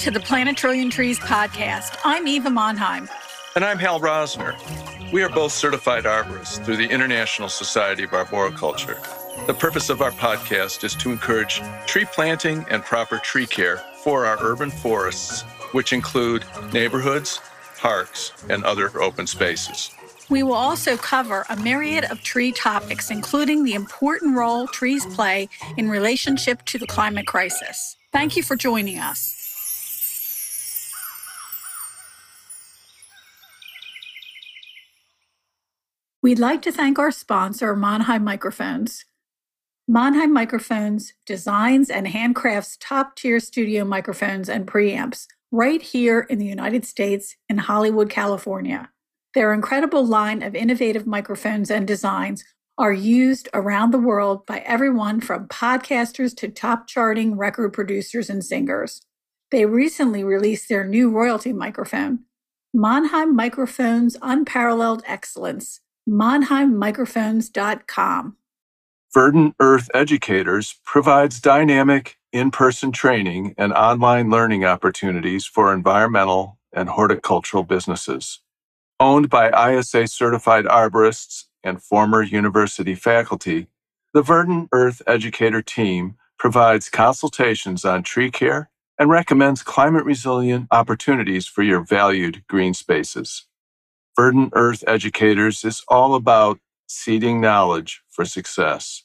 To the Plant a Trillion Trees podcast. I'm Eva Monheim. And I'm Hal Rosner. We are both certified arborists through the International Society of Arboriculture. The purpose of our podcast is to encourage tree planting and proper tree care for our urban forests, which include neighborhoods, parks, and other open spaces. We will also cover a myriad of tree topics, including the important role trees play in relationship to the climate crisis. Thank you for joining us. We'd like to thank our sponsor, Monheim Microphones. Monheim Microphones designs and handcrafts top tier studio microphones and preamps right here in the United States in Hollywood, California. Their incredible line of innovative microphones and designs are used around the world by everyone from podcasters to top charting record producers and singers. They recently released their new royalty microphone, Monheim Microphones Unparalleled Excellence MonheimMicrophones.com. Verdant Earth Educators provides dynamic in person training and online learning opportunities for environmental and horticultural businesses. Owned by ISA certified arborists and former university faculty, the Verdant Earth Educator team provides consultations on tree care and recommends climate resilient opportunities for your valued green spaces. Verdant Earth Educators is all about seeding knowledge for success.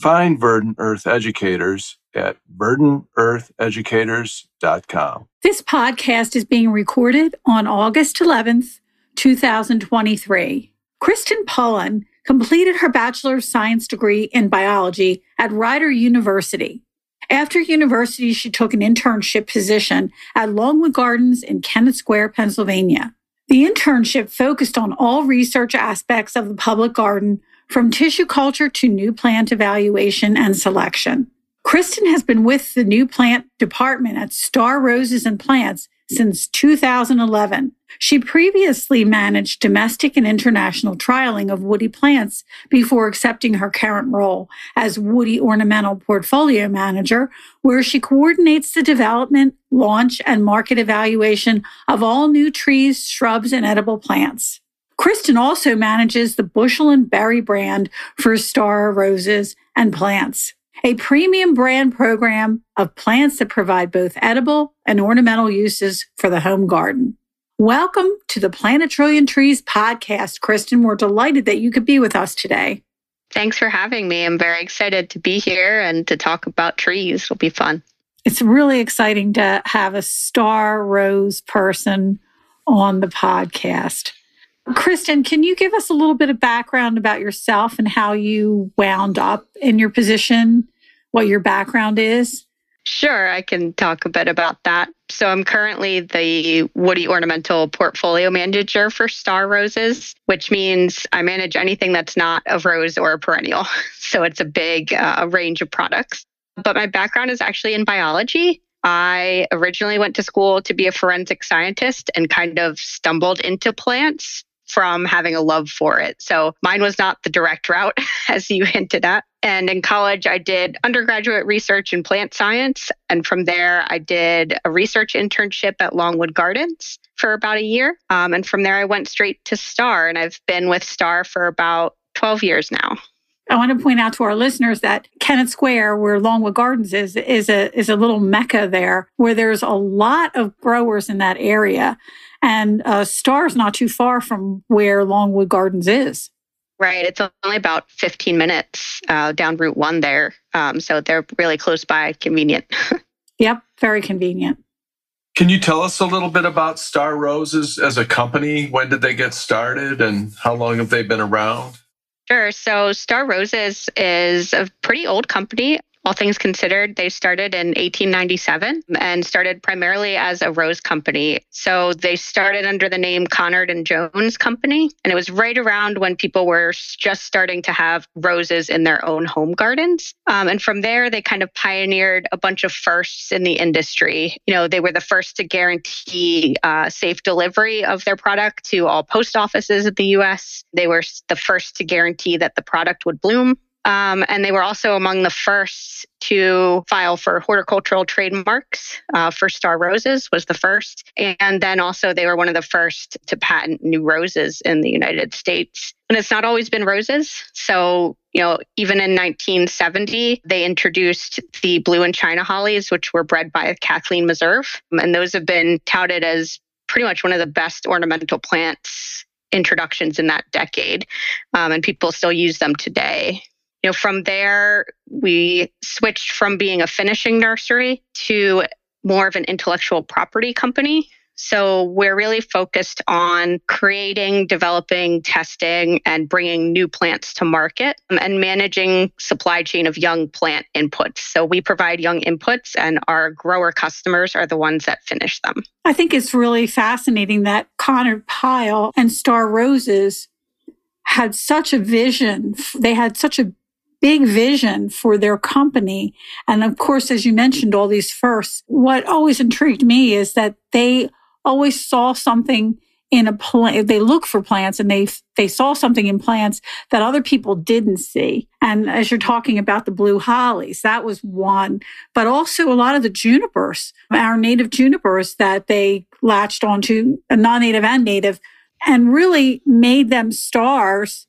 Find Verdant Earth Educators at verdanteartheducators.com. This podcast is being recorded on August 11th, 2023. Kristen Pullen completed her Bachelor of Science degree in biology at Rider University. After university, she took an internship position at Longwood Gardens in Kennett Square, Pennsylvania. The internship focused on all research aspects of the public garden, from tissue culture to new plant evaluation and selection. Kristen has been with the new plant department at Star Roses and Plants since 2011. She previously managed domestic and international trialing of woody plants before accepting her current role as Woody Ornamental Portfolio Manager, where she coordinates the development, launch, and market evaluation of all new trees, shrubs, and edible plants. Kristen also manages the Bushel and Berry brand for Star Roses and Plants a premium brand program of plants that provide both edible and ornamental uses for the home garden. Welcome to the Plant a Trillion Trees podcast, Kristen. We're delighted that you could be with us today. Thanks for having me. I'm very excited to be here and to talk about trees. It'll be fun. It's really exciting to have a star rose person on the podcast. Kristen, can you give us a little bit of background about yourself and how you wound up in your position, what your background is? Sure, I can talk a bit about that. So, I'm currently the Woody Ornamental Portfolio Manager for Star Roses, which means I manage anything that's not a rose or a perennial. So, it's a big uh, range of products. But my background is actually in biology. I originally went to school to be a forensic scientist and kind of stumbled into plants from having a love for it. So mine was not the direct route, as you hinted at. And in college, I did undergraduate research in plant science. And from there, I did a research internship at Longwood Gardens for about a year. Um, and from there, I went straight to STAR. And I've been with STAR for about 12 years now. I want to point out to our listeners that Kennett Square, where Longwood Gardens is, is a is a little mecca there, where there's a lot of growers in that area. And uh, Star's not too far from where Longwood Gardens is. Right. It's only about 15 minutes uh, down Route 1 there. Um, so they're really close by, convenient. yep, very convenient. Can you tell us a little bit about Star Roses as a company? When did they get started and how long have they been around? Sure. So Star Roses is a pretty old company all things considered, they started in 1897 and started primarily as a rose company. So they started under the name Conard and Jones Company. And it was right around when people were just starting to have roses in their own home gardens. Um, and from there, they kind of pioneered a bunch of firsts in the industry. You know, they were the first to guarantee uh, safe delivery of their product to all post offices in the US. They were the first to guarantee that the product would bloom Um, and they were also among the first to file for horticultural trademarks. Uh, for Star Roses was the first. And then also they were one of the first to patent new roses in the United States. And it's not always been roses. So, you know, even in 1970, they introduced the blue and China hollies, which were bred by Kathleen Meserve. And those have been touted as pretty much one of the best ornamental plants introductions in that decade. Um, and people still use them today. You know, from there, we switched from being a finishing nursery to more of an intellectual property company. So we're really focused on creating, developing, testing, and bringing new plants to market um, and managing supply chain of young plant inputs. So we provide young inputs and our grower customers are the ones that finish them. I think it's really fascinating that Conard Pyle and Star Roses had such a vision. They had such a big vision for their company. And of course, as you mentioned, all these firsts, what always intrigued me is that they always saw something in a plant. They look for plants and they, they saw something in plants that other people didn't see. And as you're talking about the blue hollies, that was one, but also a lot of the junipers, our native junipers that they latched onto, non-native and native, and really made them stars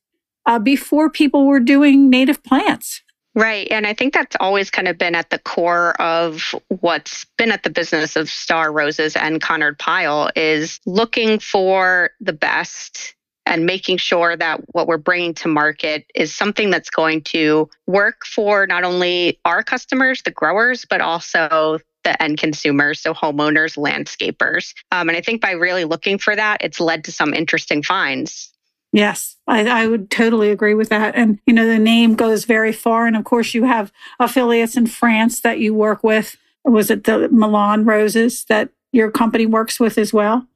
uh, before people were doing native plants. Right. And I think that's always kind of been at the core of what's been at the business of Star Roses and Conard Pyle is looking for the best and making sure that what we're bringing to market is something that's going to work for not only our customers, the growers, but also the end consumers, so homeowners, landscapers. Um, and I think by really looking for that, it's led to some interesting finds. Yes, I, I, would totally agree with that. And, you know, the name goes very far. And of course, you have affiliates in France that you work with. Was it the Meilland Roses that your company works with as well?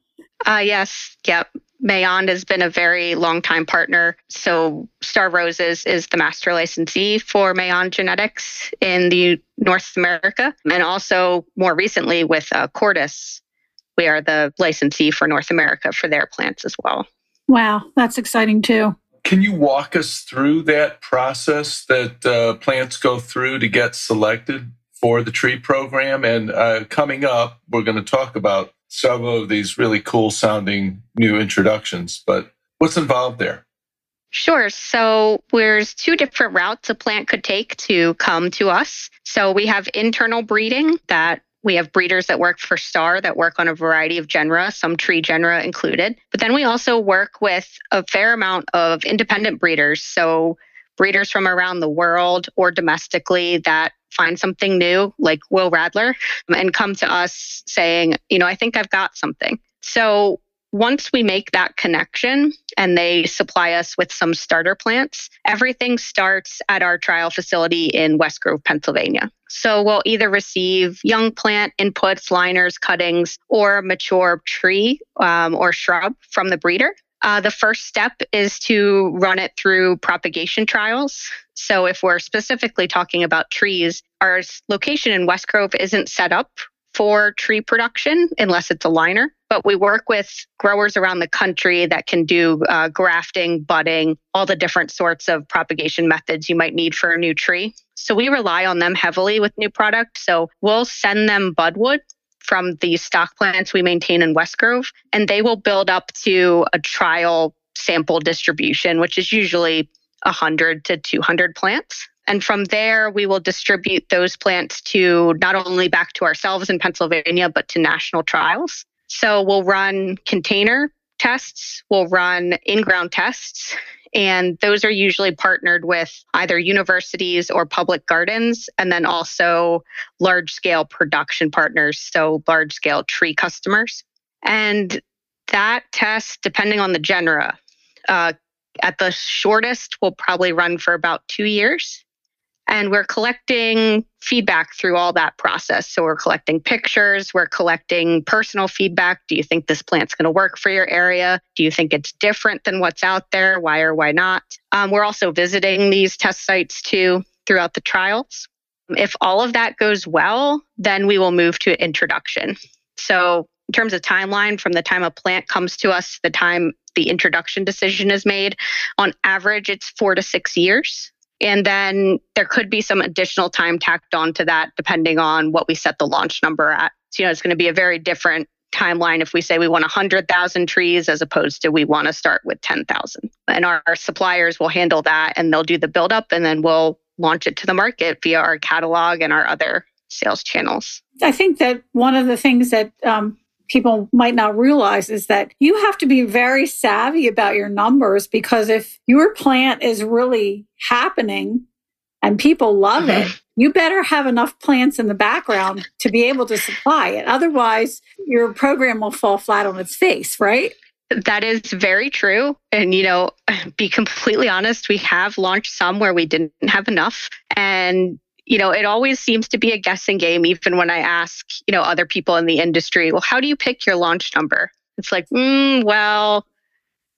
Uh, yes. Yep. Meilland has been a very long time partner. So Star Roses is the master licensee for Meilland Genetics in the North America. And also more recently with uh, Kordes, we are the licensee for North America for their plants as well. Wow, that's exciting too. Can you walk us through that process that uh, plants go through to get selected for the tree program? And uh, coming up, we're going to talk about some of these really cool sounding new introductions, but what's involved there? Sure. So there's two different routes a plant could take to come to us. So we have internal breeding that we have breeders that work for Star that work on a variety of genera, some tree genera included. But then we also work with a fair amount of independent breeders. So breeders from around the world or domestically that find something new, like Will Radler, and come to us saying, you know, I think I've got something. So once we make that connection and they supply us with some starter plants, everything starts at our trial facility in West Grove, Pennsylvania. So we'll either receive young plant inputs, liners, cuttings, or mature tree um, or shrub from the breeder. Uh, the first step is to run it through propagation trials. So, if we're specifically talking about trees, our location in West Grove isn't set up for tree production unless it's a liner. But we work with growers around the country that can do uh, grafting, budding, all the different sorts of propagation methods you might need for a new tree. So we rely on them heavily with new product. So we'll send them budwood from the stock plants we maintain in West Grove, and they will build up to a trial sample distribution, which is usually 100 to 200 plants. And from there, we will distribute those plants to not only back to ourselves in Pennsylvania, but to national trials. So we'll run container tests, we'll run in ground tests, and those are usually partnered with either universities or public gardens, and then also large scale production partners, so large scale tree customers. And that test, depending on the genera, uh, at the shortest will probably run for about two years. And we're collecting feedback through all that process. So we're collecting pictures, we're collecting personal feedback. Do you think this plant's going to work for your area? Do you think it's different than what's out there? Why or why not? Um, we're also visiting these test sites too throughout the trials. If all of that goes well, then we will move to introduction. So, in terms of timeline, from the time a plant comes to us, to the time the introduction decision is made, on average, it's four to six years And then there could be some additional time tacked on to that depending on what we set the launch number at. So, you know, it's going to be a very different timeline if we say we want 100,000 trees as opposed to we want to start with 10,000. And our, our, suppliers will handle that and they'll do the build up and then we'll launch it to the market via our catalog and our other sales channels. I think that one of the things that um, people might not realize is that you have to be very savvy about your numbers because if your plant is really happening and people love it, mm-hmm. you better have enough plants in the background to be able to supply it. Otherwise, your program will fall flat on its face, right? That is very true. And, you know, be completely honest, we have launched some where we didn't have enough. And you know, it always seems to be a guessing game, even when I ask, you know, other people in the industry, well, how do you pick your launch number? It's like, mm, well,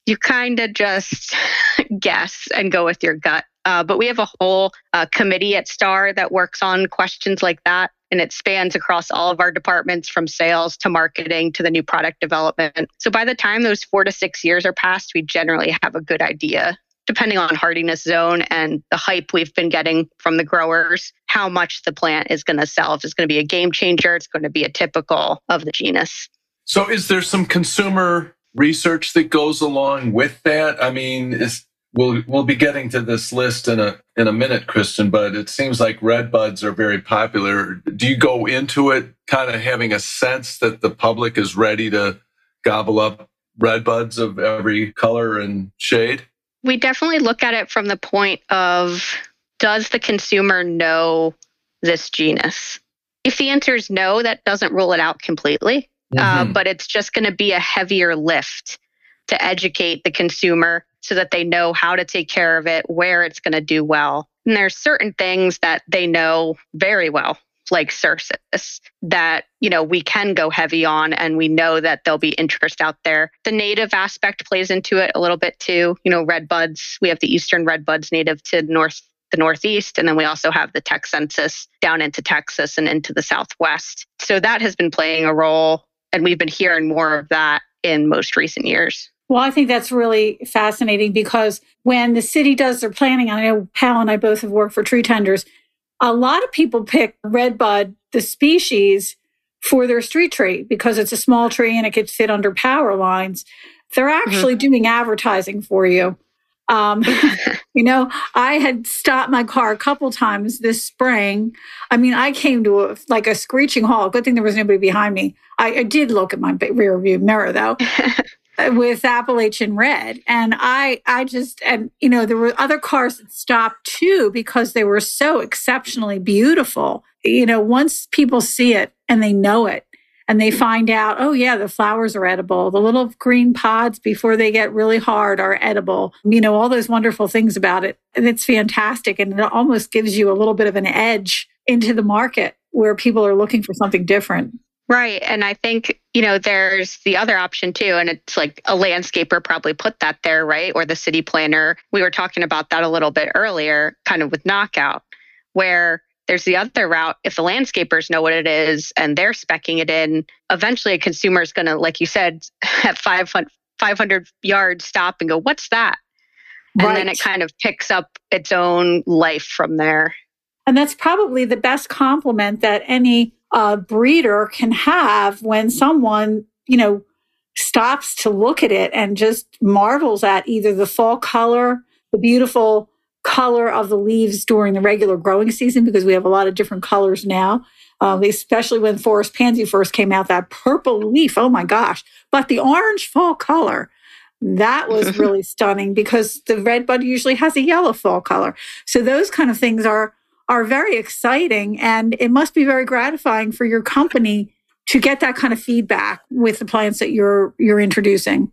you kind of just guess and go with your gut. Uh, but we have a whole uh, committee at STAR that works on questions like that. And it spans across all of our departments from sales to marketing to the new product development. So by the time those four to six years are passed, we generally have a good idea depending on hardiness zone and the hype we've been getting from the growers, how much the plant is going to sell. If it's going to be a game changer, it's going to be a typical of the genus. So, is there some consumer research that goes along with that? I mean, is, we'll we'll be getting to this list in a in a minute, Kristen. But it seems like red buds are very popular. Do you go into it kind of having a sense that the public is ready to gobble up red buds of every color and shade? We definitely look at it from the point of does the consumer know this genus? If the answer is no, that doesn't rule it out completely. Uh, mm-hmm. Uh, but it's just going to be a heavier lift to educate the consumer so that they know how to take care of it, where it's going to do well. And there's certain things that they know very well like Cercis that, you know, we can go heavy on and we know that there'll be interest out there. The native aspect plays into it a little bit too. You know, red buds, we have the eastern red buds native to north the northeast and then we also have the texensis down into Texas and into the southwest. So that has been playing a role and we've been hearing more of that in most recent years. Well, I think that's really fascinating because when the city does their planning, I know Hal and I both have worked for tree tenders, a lot of people pick redbud, the species, for their street tree because it's a small tree and it could fit under power lines. They're mm-hmm. actually mm-hmm. doing advertising for you. Um, you know, I had stopped my car a couple times this spring. I mean, I came to a, like a screeching halt. Good thing there was nobody behind me. I, I did look at my rear view mirror though. with Appalachian Red. And I I just and you know there were other cars that stopped too because they were so exceptionally beautiful. You know, once people see it and they know it and they find out, oh yeah, the flowers are edible. The little green pods before they get really hard are edible. You know, all those wonderful things about it. And it's fantastic and it almost gives you a little bit of an edge into the market where people are looking for something different. Right. And I think, you know, there's the other option too. And it's like a landscaper probably put that there, right? Or the city planner. We were talking about that a little bit earlier, kind of with knockout, where there's the other route. If the landscapers know what it is and they're specking it in, eventually a consumer is going to, like you said, at 500, 500 yards stop and go, what's that? And then it kind of picks up its own life from there. And that's probably the best compliment that any uh, breeder can have when someone, you know, stops to look at it and just marvels at either the fall color, the beautiful color of the leaves during the regular growing season, because we have a lot of different colors now. Um, especially when forest pansy first came out, that purple leaf, oh my gosh. But the orange fall color, that was really stunning because the red bud usually has a yellow fall color. So those kind of things are are very exciting and it must be very gratifying for your company to get that kind of feedback with the plants that you're you're introducing.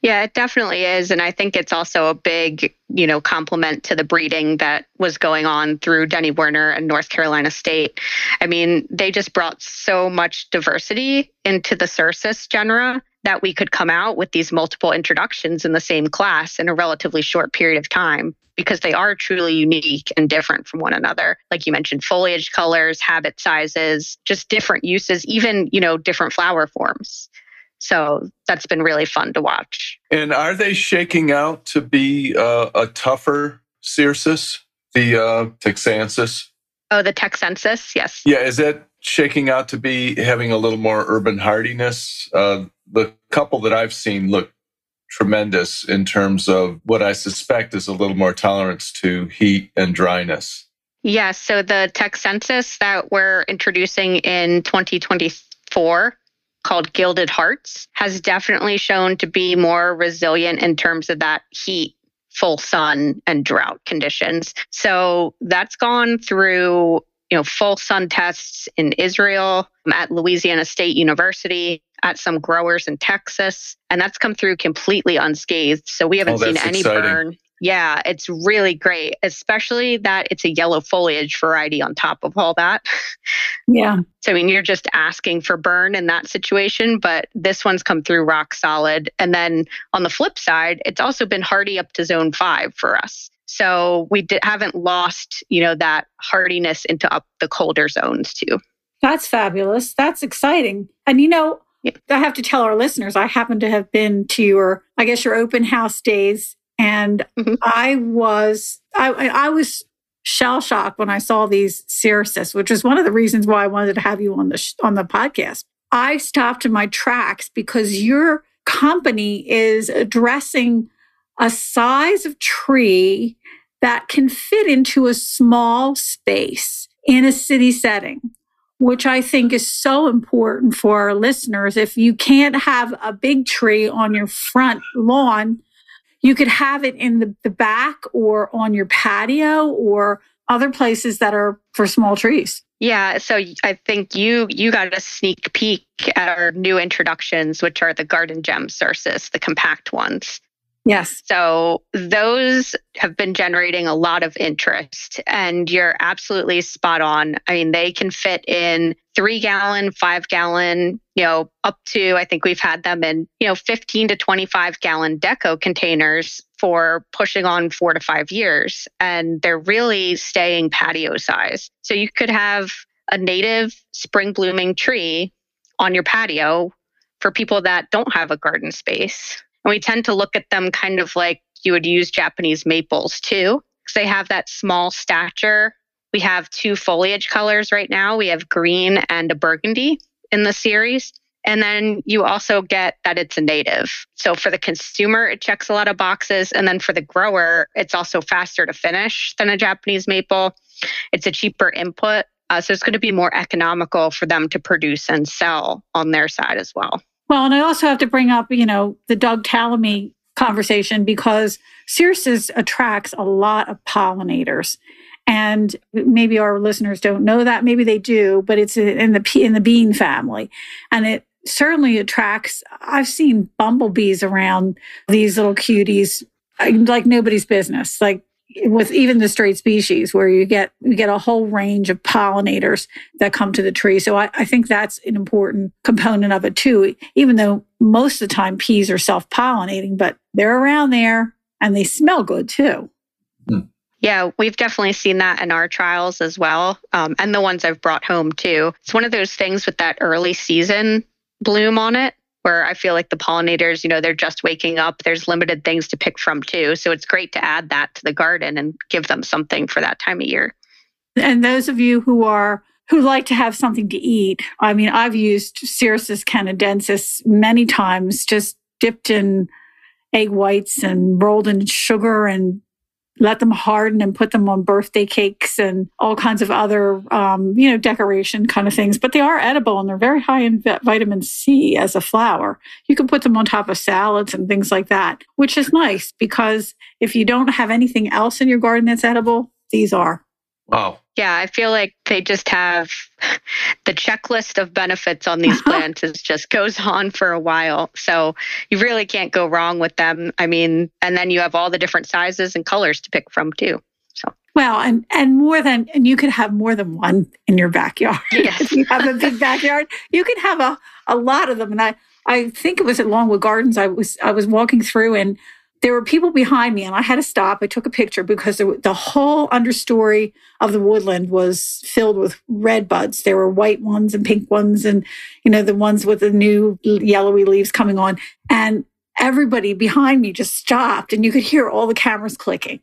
Yeah, it definitely is. And I think it's also a big, you know, compliment to the breeding that was going on through Denny Werner and North Carolina State. I mean, they just brought so much diversity into the Cercis genera that we could come out with these multiple introductions in the same class in a relatively short period of time because they are truly unique and different from one another. Like you mentioned, foliage colors, habit sizes, just different uses, even, you know, different flower forms. So that's been really fun to watch. And are they shaking out to be uh, a tougher Cercis? the uh, Texensis? Oh, the Texensis, yes. Yeah, is that shaking out to be having a little more urban hardiness? Uh, the couple that I've seen look tremendous in terms of what I suspect is a little more tolerance to heat and dryness. Yeah, so the Texensis that we're introducing in 2024 called Gilded Hearts has definitely shown to be more resilient in terms of that heat, full sun, and drought conditions. So that's gone through you know full sun tests in Israel at Louisiana State University at some growers in Texas and that's come through completely unscathed so we haven't oh, seen any exciting. burn yeah, it's really great, especially that it's a yellow foliage variety on top of all that. Yeah. So, I mean, you're just asking for burn in that situation, but this one's come through rock solid. And then on the flip side, it's also been hardy up to zone five for us. So we d- haven't lost, you know, that hardiness into up the colder zones too. That's fabulous. That's exciting. And you know, yeah. I have to tell our listeners, I happen to have been to your, I guess, your open house days and mm-hmm. I was, I, I was shell shocked when I saw these Cercis, which is one of the reasons why I wanted to have you on the, sh- on the podcast. I stopped in my tracks because your company is addressing a size of tree that can fit into a small space in a city setting, which I think is so important for our listeners. If you can't have a big tree on your front lawn, you could have it in the, the back or on your patio or other places that are for small trees. Yeah, so I think you you got a sneak peek at our new introductions, which are the Garden Gem Cercis, the compact ones. Yes. So those have been generating a lot of interest, and you're absolutely spot on. I mean, they can fit in three gallon, five gallon, you know, up to, I think we've had them in, you know, 15 to 25 gallon deco containers for pushing on four to five years. And they're really staying patio size. So you could have a native spring blooming tree on your patio for people that don't have a garden space and we tend to look at them kind of like you would use Japanese maples too, because they have that small stature. We have two foliage colors right now. We have green and a burgundy in the series. And then you also get that it's a native. So for the consumer, it checks a lot of boxes. And then for the grower, it's also faster to finish than a Japanese maple. It's a cheaper input. Uh, so it's going to be more economical for them to produce and sell on their side as well. Well, and I also have to bring up, you know, the Doug Tallamy conversation because Cercis attracts a lot of pollinators. And maybe our listeners don't know that, maybe they do, but it's in the in the bean family, and it certainly attracts. I've seen bumblebees around these little cuties like nobody's business. Like with even the straight species where you get you get a whole range of pollinators that come to the tree. So I, I think that's an important component of it too, even though most of the time peas are self-pollinating, but they're around there and they smell good too. Hmm. Yeah, we've definitely seen that in our trials as well, um, and the ones I've brought home too. It's one of those things with that early season bloom on it where I feel like the pollinators, you know, they're just waking up. There's limited things to pick from too. So it's great to add that to the garden and give them something for that time of year. And those of you who are who like to have something to eat, I mean, I've used Cercis canadensis many times, just dipped in egg whites and rolled in sugar and let them harden and put them on birthday cakes and all kinds of other, um, you know, decoration kind of things. But they are edible and they're very high in vitamin C as a flower. You can put them on top of salads and things like that, which is nice because if you don't have anything else in your garden that's edible, these are. Wow. Yeah, I feel like they just have the checklist of benefits on these plants is just goes on for a while. So you really can't go wrong with them. I mean, and then you have all the different sizes and colors to pick from too. So well, and and more than and you could have more than one in your backyard. Yes. if you have a big backyard, you could have a, a lot of them. And I I think it was at Longwood Gardens. I was I was walking through and there were people behind me and I had to stop. I took a picture because the, the whole understory of the woodland was filled with red buds. There were white ones and pink ones and, you know, the ones with the new yellowy leaves coming on. And everybody behind me just stopped and you could hear all the cameras clicking.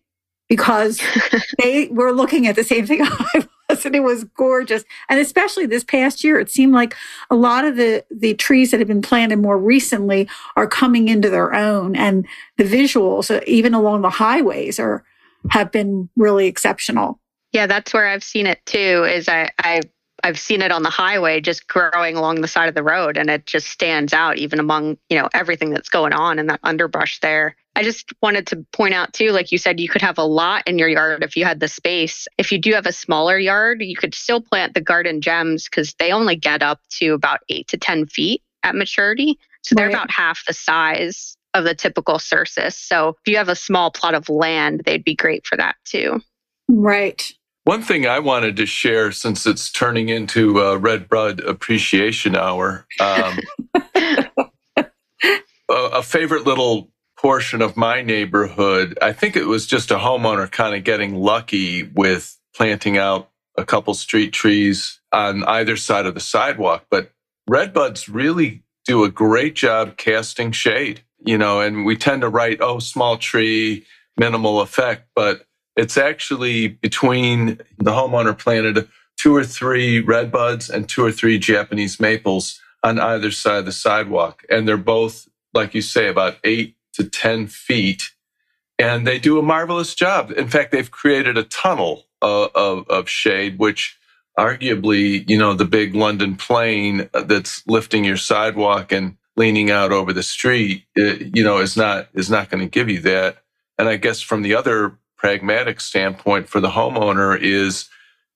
because they were looking at the same thing I was, and it was gorgeous. And especially this past year, it seemed like a lot of the the trees that have been planted more recently are coming into their own, and the visuals, uh, even along the highways, are have been really exceptional. Yeah, that's where I've seen it too. Is I I I've seen it on the highway just growing along the side of the road and it just stands out even among, you know, everything that's going on in that underbrush there. I just wanted to point out too, like you said, you could have a lot in your yard if you had the space. If you do have a smaller yard, you could still plant the garden gems because they only get up to about eight to 10 feet at maturity. So they're right. about half the size of the typical cercis. So if you have a small plot of land, they'd be great for that too. Right. One thing I wanted to share, since it's turning into a Red Bud Appreciation Hour, um, a, a favorite little portion of my neighborhood, I think it was just a homeowner kind of getting lucky with planting out a couple street trees on either side of the sidewalk. But redbuds really do a great job casting shade, you know, and we tend to write, oh, small tree, minimal effect. But it's actually between the homeowner planted two or three red buds and two or three Japanese maples on either side of the sidewalk. And they're both, like you say, about eight to 10 feet. And they do a marvelous job. In fact, they've created a tunnel uh, of, of shade, which arguably, you know, the big London plane that's lifting your sidewalk and leaning out over the street, uh, you know, is not, is not going to give you that. And I guess from the other pragmatic standpoint for the homeowner is,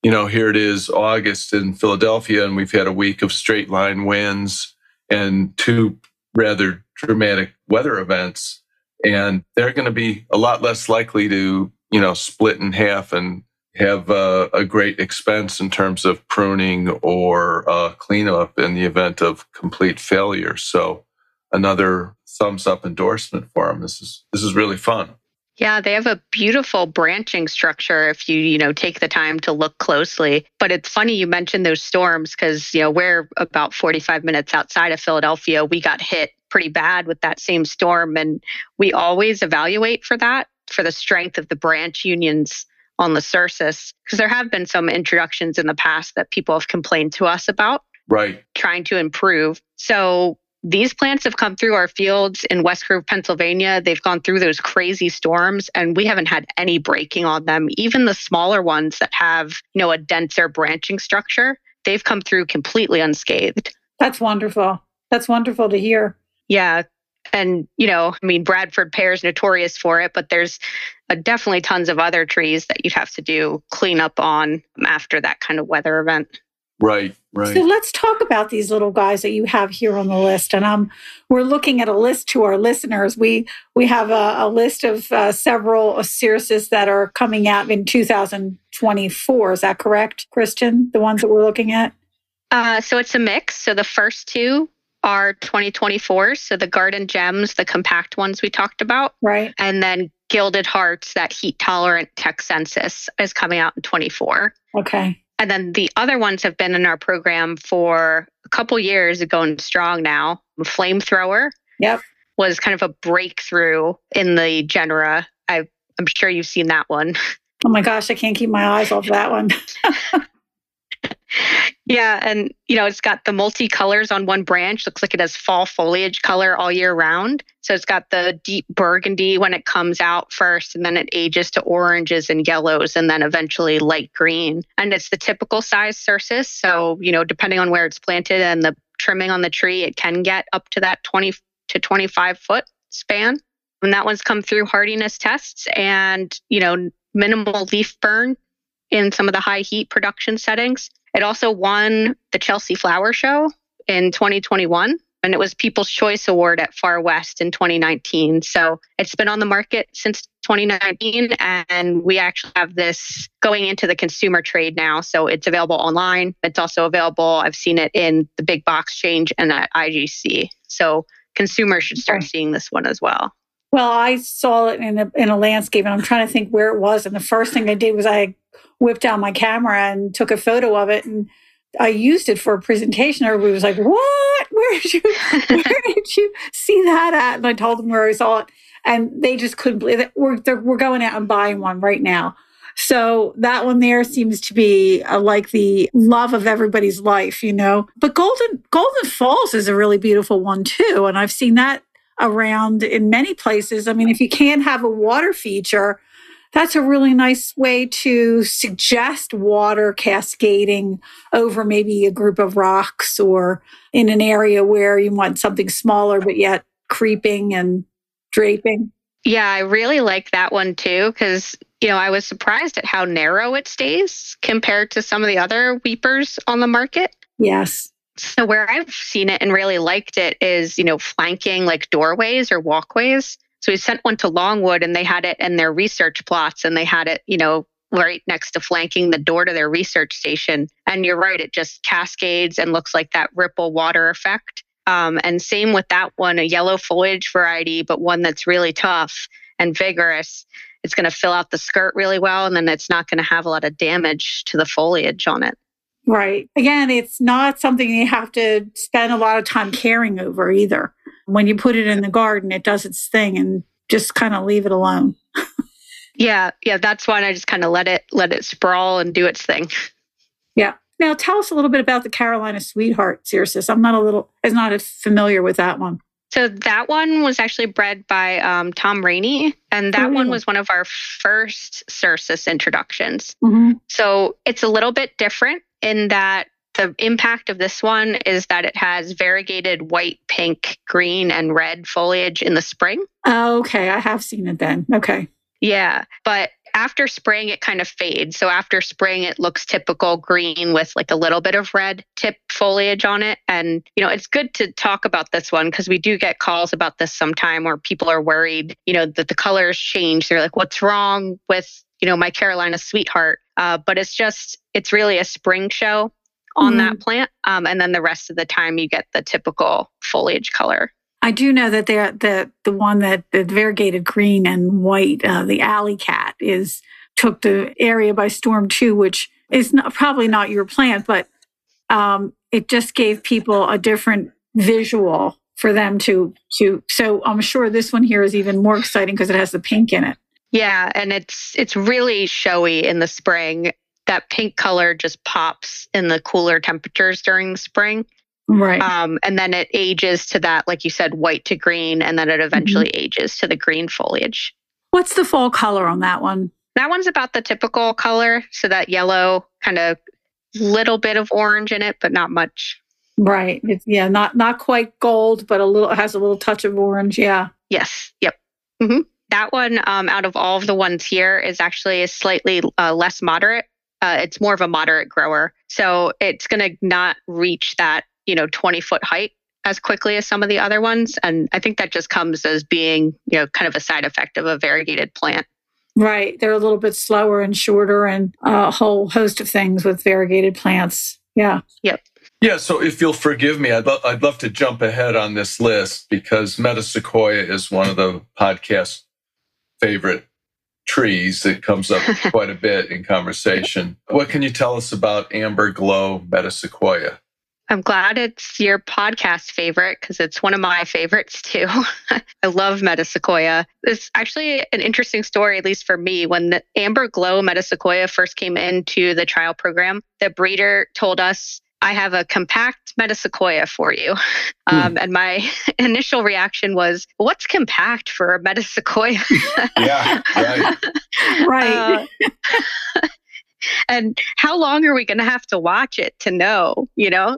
you know, here it is August in Philadelphia, and we've had a week of straight line winds and two rather dramatic weather events. And they're going to be a lot less likely to, you know, split in half and have a, a great expense in terms of pruning or uh, cleanup in the event of complete failure. So another thumbs up endorsement for them. This is this is really fun. Yeah, they have a beautiful branching structure if you, you know, take the time to look closely. But it's funny you mentioned those storms because, you know, we're about 45 minutes outside of Philadelphia. We got hit pretty bad with that same storm. And we always evaluate for that, for the strength of the branch unions on the cercis, because there have been some introductions in the past that people have complained to us about. Right. Trying to improve. So these plants have come through our fields in West Grove, Pennsylvania. They've gone through those crazy storms and we haven't had any breaking on them. Even the smaller ones that have, you know, a denser branching structure, they've come through completely unscathed. That's wonderful. That's wonderful to hear. Yeah. And, you know, I mean, Bradford pear is notorious for it, but there's uh, definitely tons of other trees that you'd have to do cleanup on after that kind of weather event. Right, right. So let's talk about these little guys that you have here on the list. And um, we're looking at a list to our listeners. We we have a, a list of uh, several cercis that are coming out in 2024. Is that correct, Kristen? The ones that we're looking at. Uh, so it's a mix. So the first two are 2024. So the garden gems, the compact ones we talked about, right? And then gilded hearts, that heat tolerant texensis is coming out in 24. Okay. And then the other ones have been in our program for a couple years, going strong now. Flamethrower. Yep. Was kind of a breakthrough in the genera. I, I'm sure you've seen that one. Oh my gosh, I can't keep my eyes off that one. Yeah, and you know, it's got the multicolors on one branch. Looks like it has fall foliage color all year round. So it's got the deep burgundy when it comes out first, and then it ages to oranges and yellows, and then eventually light green. And it's the typical size cercis. So, you know, depending on where it's planted and the trimming on the tree, it can get up to that 20 to 25 foot span. And that one's come through hardiness tests and, you know, minimal leaf burn in some of the high heat production settings. It also won the Chelsea Flower Show in 2021 and it was People's Choice Award at Far West in 2019. So it's been on the market since 2019, and we actually have this going into the consumer trade now. So it's available online. It's also available, I've seen it in the big box change and at IGC. So consumers should start seeing this one as well. Well, I saw it in a, in a landscape, and I'm trying to think where it was. And the first thing I did was I whipped out my camera and took a photo of it, and I used it for a presentation. Everybody was like, "What? Where did you? Where did you see that at?" And I told them where I saw it, and they just couldn't believe it. We're, we're going out and buying one right now. So that one there seems to be uh, like the love of everybody's life, you know. But Golden Golden Falls is a really beautiful one too, and I've seen that around in many places. I mean, if you can't have a water feature, that's a really nice way to suggest water cascading over maybe a group of rocks or in an area where you want something smaller but yet creeping and draping. Yeah, I really like that one too because you know, I was surprised at how narrow it stays compared to some of the other weepers on the market. Yes. So where I've seen it and really liked it is, you know, flanking like doorways or walkways. So we sent one to Longwood and they had it in their research plots and they had it, you know, right next to flanking the door to their research station. And you're right, it just cascades and looks like that ripple water effect. Um, and same with that one, a yellow foliage variety, but one that's really tough and vigorous it's going to fill out the skirt really well and then it's not going to have a lot of damage to the foliage on it. Right. Again, it's not something you have to spend a lot of time caring over either. When you put it in the garden, it does its thing and just kind of leave it alone. yeah, yeah, that's why I just kind of let it let it sprawl and do its thing. Yeah. Now tell us a little bit about the Carolina Sweetheart, Cercis. I'm not a little I'm not as familiar with that one. So that one was actually bred by um, Tom Rainey, and that one was one of our first Cercis introductions. Mm-hmm. So it's a little bit different in that the impact of this one is that it has variegated white, pink, green, and red foliage in the spring. Oh, okay. I have seen it then. Okay. Yeah. But after spring, it kind of fades. So after spring, it looks typical green with like a little bit of red tip foliage on it. And, you know, it's good to talk about this one because we do get calls about this sometime where people are worried, you know, that the colors change. They're like, what's wrong with, you know, my Carolina sweetheart? Uh, but it's just, it's really a spring show on mm-hmm. that plant. Um, and then the rest of the time, you get the typical foliage color. I do know that they're the the one that the variegated green and white, uh, the alley cat, is took the area by storm too, which is not, probably not your plant, but um, it just gave people a different visual for them to to. So I'm sure this one here is even more exciting because it has the pink in it. Yeah, and it's it's really showy in the spring. That pink color just pops in the cooler temperatures during the spring. Right. Um, and then it ages to that, like you said, white to green, and then it eventually mm-hmm. ages to the green foliage. What's the fall color on that one? That one's about the typical color. So that yellow, kind of little bit of orange in it, but not much. Right. It's yeah, not not quite gold, but a little has a little touch of orange. Yeah. Yes. Yep. Mm-hmm. That one, um, out of all of the ones here, is actually a slightly uh, less moderate. Uh, it's more of a moderate grower, so it's going to not reach that you know 20 foot height as quickly as some of the other ones. And i think that just comes as being you know kind of a side effect of a variegated plant. Right. They're a little bit slower and shorter and a whole host of things with variegated plants. Yeah. Yep. Yeah, so if you'll forgive me, I'd, lo- I'd love to jump ahead on this list because Metasequoia is one of the podcast favorite trees that comes up quite a bit in conversation. What can you tell us about Amber Glow Metasequoia? I'm glad it's your podcast favorite because it's one of my favorites too. I love Metasequoia. It's actually an interesting story, at least for me. When the Amber Glow Metasequoia first came into the trial program, the breeder told us, I have a compact Metasequoia for you. Hmm. Um, and my initial reaction was, What's compact for a Metasequoia? yeah, right. right. Uh, and how long are we going to have to watch it to know, you know?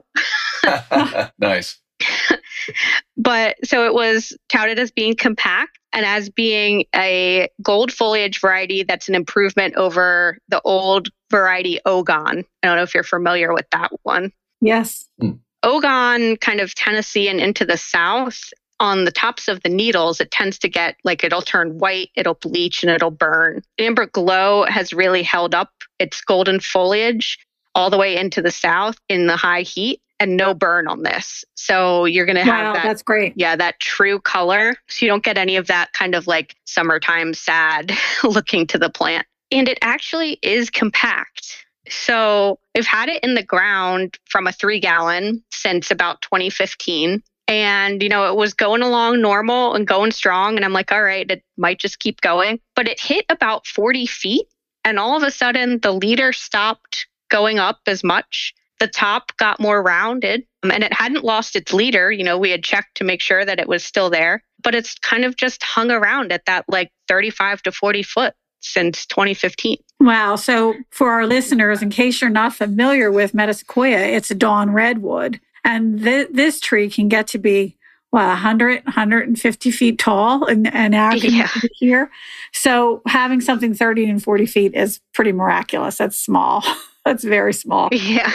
nice. but so it was touted as being compact and as being a gold foliage variety that's an improvement over the old variety Ogon. I don't know if you're familiar with that one. Yes. Mm. Ogon, kind of Tennessee and into the south, on the tops of the needles, it tends to get like it'll turn white, it'll bleach, and it'll burn. Amber Glow has really held up its golden foliage all the way into the south in the high heat and no burn on this. So you're going to have wow, that. That's great. Yeah, that true color. So you don't get any of that kind of like summertime sad looking to the plant. And it actually is compact. So we've had it in the ground from a three gallon since about 2015 And, you know, it was going along normal and going strong. And I'm like, all right, it might just keep going. But it hit about 40 feet. And all of a sudden, the leader stopped going up as much. The top got more rounded um, and it hadn't lost its leader. You know, we had checked to make sure that it was still there, but it's kind of just hung around at that like 35 to 40 foot since 2015. Wow. So, for our listeners, in case you're not familiar with Metasequoia, it's a dawn redwood. And th- this tree can get to be, well, 100, 150 feet tall and, and yeah. here. So, having something 30 and 40 feet is pretty miraculous. That's small. That's very small. Yeah.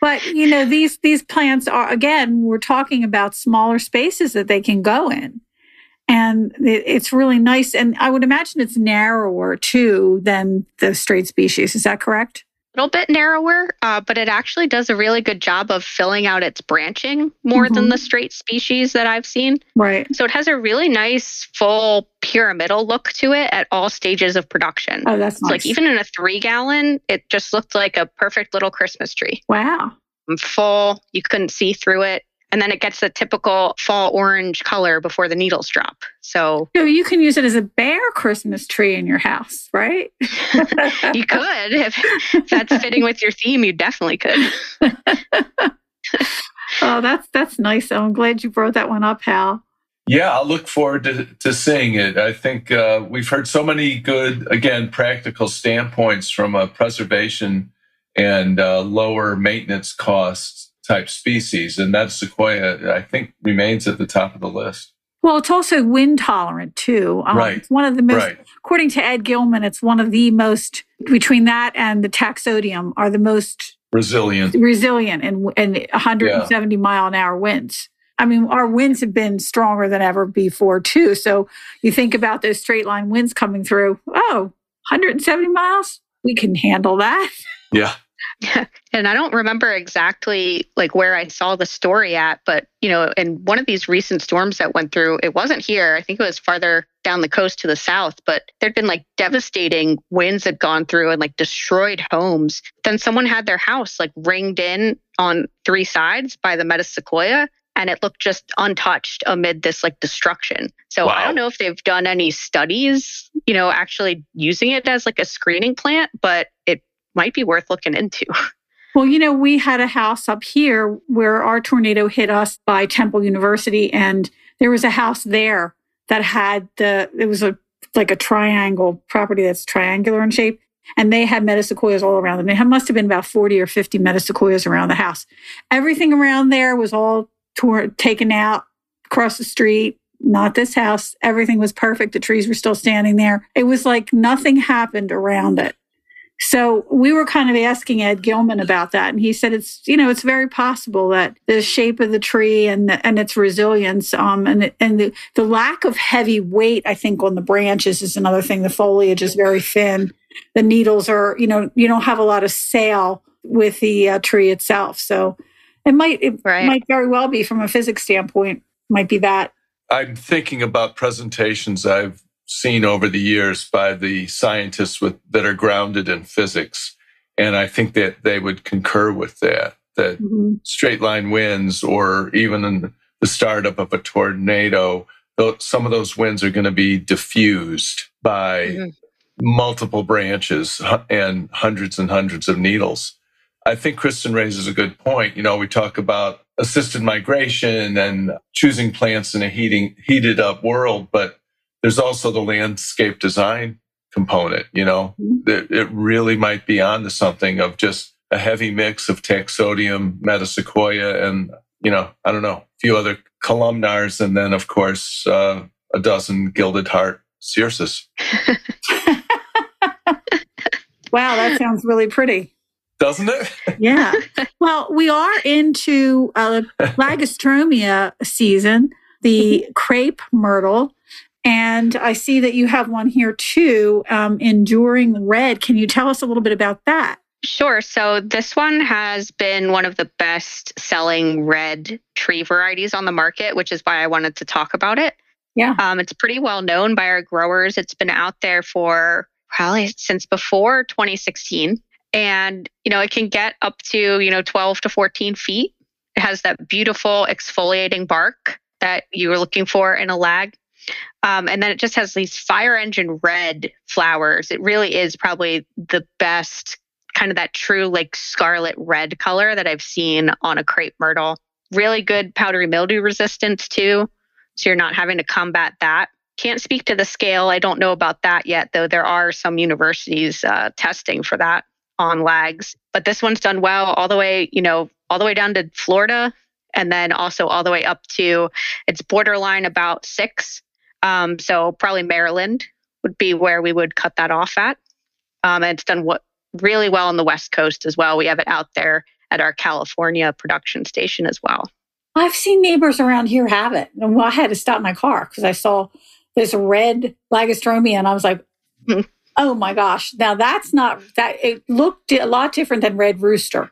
But you know, these these plants are again, we're talking about smaller spaces that they can go in. And it's really nice. And I would imagine it's narrower too than the straight species. Is that correct? Little bit narrower, uh, but it actually does a really good job of filling out its branching more mm-hmm. than the straight species that I've seen. Right. So it has a really nice full pyramidal look to it at all stages of production. Oh, that's nice. like even in a three gallon, it just looked like a perfect little Christmas tree. Wow. Full, you couldn't see through it and then it gets the typical fall orange color before the needles drop. So, so you can use it as a bare Christmas tree in your house, right? you could if, if that's fitting with your theme. You definitely could. oh, that's that's nice. I'm glad you brought that one up, Hal. Yeah, I'll look forward to, to seeing it. I think uh, we've heard so many good, again, practical standpoints from a preservation and uh, lower maintenance costs type species. And that sequoia, I think, remains at the top of the list. Well, it's also wind tolerant too. Um, right. One of the most, right. according to Ed Gilman, it's one of the most, between that and the taxodium, are the most resilient resilient and in 170 yeah. mile an hour winds. I mean, our winds have been stronger than ever before too. So you think about those straight line winds coming through. Oh, 170 miles, we can handle that. Yeah. and I don't remember exactly like where I saw the story at, but you know, in one of these recent storms that went through, it wasn't here. I think it was farther down the coast to the south, but there'd been like devastating winds had gone through and like destroyed homes. Then someone had their house like ringed in on three sides by the metasequoia and it looked just untouched amid this like destruction. So wow. I don't know if they've done any studies, you know, actually using it as like a screening plant, but it might be worth looking into. Well, you know, we had a house up here where our tornado hit us by Temple University, and there was a house there that had the, it was a like a triangle property that's triangular in shape. And they had metasequoias all around them. They must have been about 40 or 50 metasequoias around the house. Everything around there was all torn, taken out across the street. Not this house. Everything was perfect. The trees were still standing there. It was like nothing happened around it. So we were kind of asking Ed Gilman about that, and he said it's you know it's very possible that the shape of the tree and the, and its resilience, um, and and the, the lack of heavy weight, I think, on the branches is another thing. The foliage is very thin. The needles are you know you don't have a lot of sail with the uh, tree itself, so it might it right. might very well be from a physics standpoint might be that. I'm thinking about presentations I've seen over the years by the scientists with, that are grounded in physics. And I think that they would concur with that, that mm-hmm. straight line winds or even in the startup of a tornado, some of those winds are going to be diffused by mm-hmm. multiple branches and hundreds and hundreds of needles. I think Kristen raises a good point. You know, we talk about assisted migration and choosing plants in a heating, heated up world, but there's also the landscape design component, you know, mm-hmm. it, really might be onto something of just a heavy mix of taxodium, metasequoia, and, you know, I don't know, a few other columnars. And then, of course, uh, a dozen gilded heart cercis. wow, that sounds really pretty. Doesn't it? yeah. Well, we are into uh, Lagerstroemia season, the crepe myrtle. And I see that you have one here too, um, Enduring Red. Can you tell us a little bit about that? Sure. So this one has been one of the best selling red tree varieties on the market, which is why I wanted to talk about it. Yeah. Um, it's pretty well known by our growers. It's been out there for probably since before 2016. And, you know, it can get up to, you know, 12 to 14 feet It has that beautiful exfoliating bark that you were looking for in a lag. Um, and then it just has these fire engine red flowers. It really is probably the best kind of that true like scarlet red color that I've seen on a crepe myrtle. Really good powdery mildew resistance too. So you're not having to combat that. Can't speak to the scale. I don't know about that yet, though there are some universities uh, testing for that on lags. But this one's done well all the way, you know, all the way down to Florida and then also all the way up to it's borderline about six. Um, so probably Maryland would be where we would cut that off at. Um, and it's done what really well on the West Coast as well. We have it out there at our California production station as well. I've seen neighbors around here have it. And I had to stop my car because I saw this red Lagerstroemia and I was like, hmm. oh my gosh. Now that's not that it looked a lot different than red rooster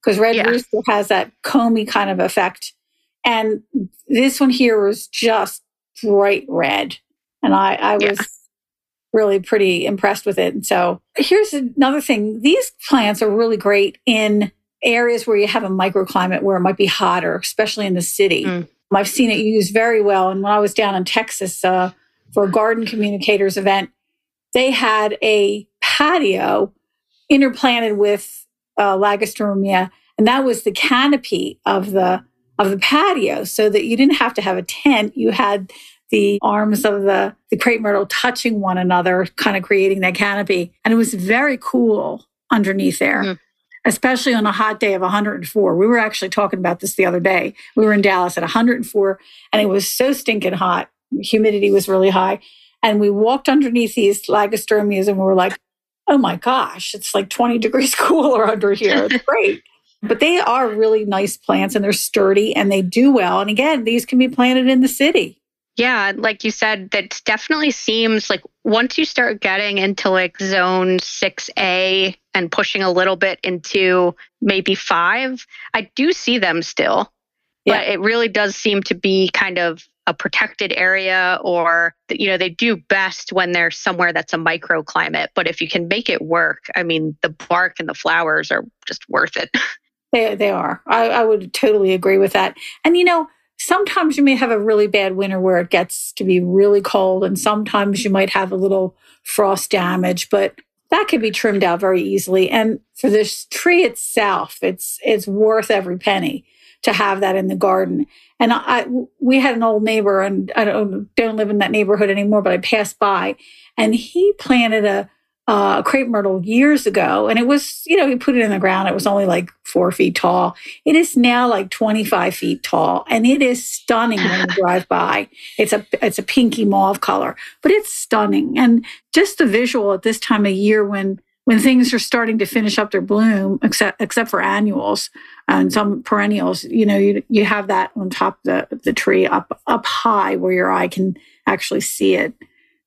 because red yeah. rooster has that comey kind of effect. And this one here was just bright red. And I, I was yeah. really pretty impressed with it. And so here's another thing. These plants are really great in areas where you have a microclimate where it might be hotter, especially in the city. Mm. I've seen it used very well. And when I was down in Texas uh, for a garden communicators event, they had a patio interplanted with uh, and that was the canopy of the of the patio, so that you didn't have to have a tent. You had the arms of the the crepe myrtle touching one another, kind of creating that canopy, and it was very cool underneath there. Mm especially on a hot day of 104. We were actually talking about this the other day. We were in Dallas at 104 and it was so stinking hot. Humidity was really high. And we walked underneath these Lagerstroemias and we were like, oh my gosh, it's like 20 degrees cooler under here. It's great. But they are really nice plants and they're sturdy and they do well. And again, these can be planted in the city. Yeah, like you said, that definitely seems like once you start getting into like zone 6A and pushing a little bit into maybe five, I do see them still. Yeah. But it really does seem to be kind of a protected area or you know they do best when they're somewhere that's a microclimate but if you can make it work i mean the bark and the flowers are just worth it they, they are I, I would totally agree with that and you know sometimes you may have a really bad winter where it gets to be really cold, and sometimes you might have a little frost damage, but that can be trimmed out very easily. And for this tree itself, it's it's worth every penny to have that in the garden. And I, we had an old neighbor, and I don't don't live in that neighborhood anymore, but I passed by, and he planted a uh, a crepe myrtle years ago, and it was, you know, he put it in the ground. It was only like four feet tall. It is now like 25 feet tall, and it is stunning when you drive by. It's a it's a pinky mauve color, but it's stunning. And just the visual at this time of year when when things are starting to finish up their bloom, except except for annuals and some perennials, you know, you you have that on top of the the tree up up high where your eye can actually see it.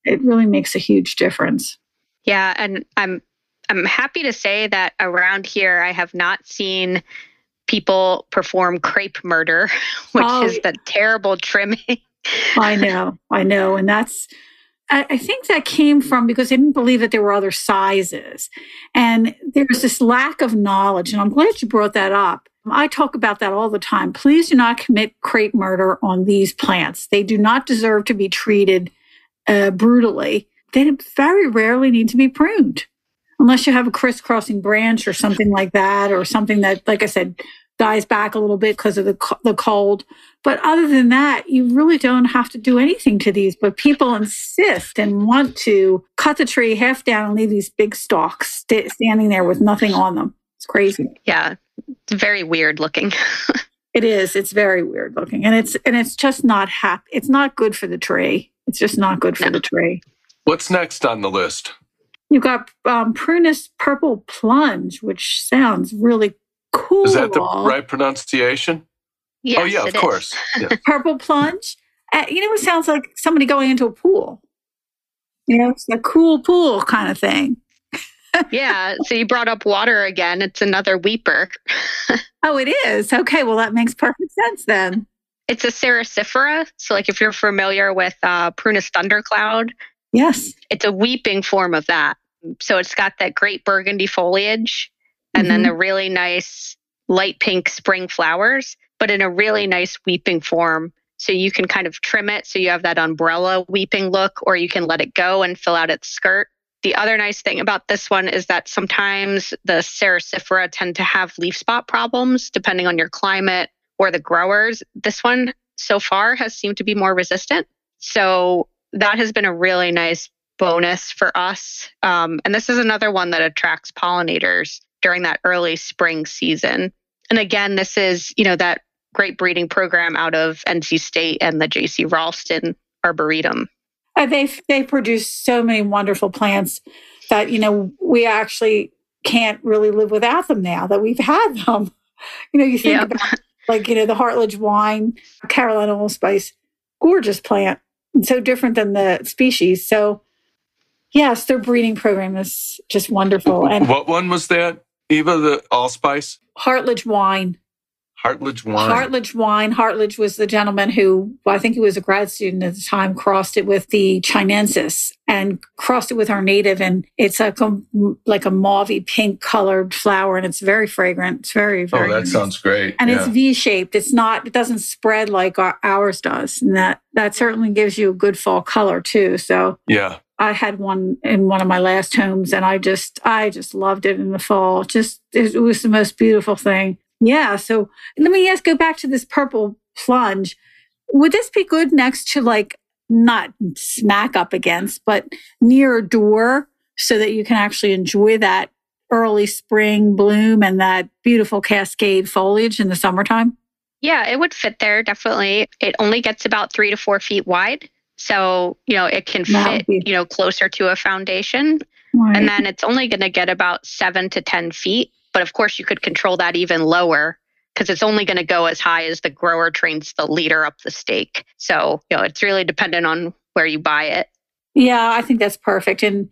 It really makes a huge difference. Yeah, and I'm I'm happy to say that around here I have not seen people perform crepe murder, which oh, is the terrible trimming. I know, I know, and that's I, think that came from because they didn't believe that there were other sizes. And there's this lack of knowledge. And I'm glad you brought that up. I talk about that all the time. Please do not commit crepe murder on these plants. They do not deserve to be treated uh, brutally they very rarely need to be pruned unless you have a crisscrossing branch or something like that, or something that, like I said, dies back a little bit because of the, the cold. But other than that, you really don't have to do anything to these. But people insist and want to cut the tree half down and leave these big stalks st- standing there with nothing on them. It's crazy. Yeah, it's very weird looking. it is. It's very weird looking, and it's and it's just not happy. It's not good for the tree. It's just not good for no. the tree. What's next on the list? You've got um, Prunus Purple Plunge, which sounds really cool. Is that the right pronunciation? Yes, oh, yeah, of course. Yeah. Purple Plunge. Uh, you know, it sounds like somebody going into a pool. You know, it's a cool pool kind of thing. yeah. So you brought up water again. It's another weeper. oh, it is. Okay. Well, that makes perfect sense then. It's a Cerasifera. So, like if you're familiar with uh, Prunus thundercloud, Yes. It's a weeping form of that. So it's got that great burgundy foliage and mm-hmm. then the really nice light pink spring flowers. but in a really nice weeping form. So you can kind of trim it so you have that umbrella weeping look, or you can let it go and fill out its skirt. The other nice thing about this one is that sometimes the Cerasifera tend to have leaf spot problems depending on your climate or the growers. This one so far has seemed to be more resistant. So that has been a really nice bonus for us. Um, and this is another one that attracts pollinators during that early spring season. And again, this is, you know, that great breeding program out of NC State and the JC Raulston Arboretum. Uh, they they produce so many wonderful plants that you know we actually can't really live without them now that we've had them. You know, you think yep. about like you know the Hartlage wine, Carolina allspice, gorgeous plant, so different than the species. So yes, their breeding program is just wonderful. And what one was that, Eva? The allspice, Hartlage wine. Hartlage wine. Hartlage wine. Hartlage was the gentleman who, well, I think he was a grad student at the time, crossed it with the Chinensis and crossed it with our native. And it's like a, like a mauvey pink colored flower and it's very fragrant. It's very, oh, very. Oh, that sounds great. And yeah. it's V shaped. It's not, it doesn't spread like our, ours does. And that, that certainly gives you a good fall color too. So, yeah. I had one in one of my last homes and I just I just loved it in the fall. Just it was the most beautiful thing. Yeah. So let me ask, go back to this purple plunge. Would this be good next to like not smack up against, but near a door so that you can actually enjoy that early spring bloom and that beautiful cascade foliage in the summertime? Yeah, it would fit there definitely. It only gets about three to four feet wide. So, you know, it can fit, you know, closer to a foundation. Right. And then it's only going to get about seven to 10 feet. But of course, you could control that even lower because it's only going to go as high as the grower trains the leader up the stake. So, you know, it's really dependent on where you buy it. Yeah, I think that's perfect. And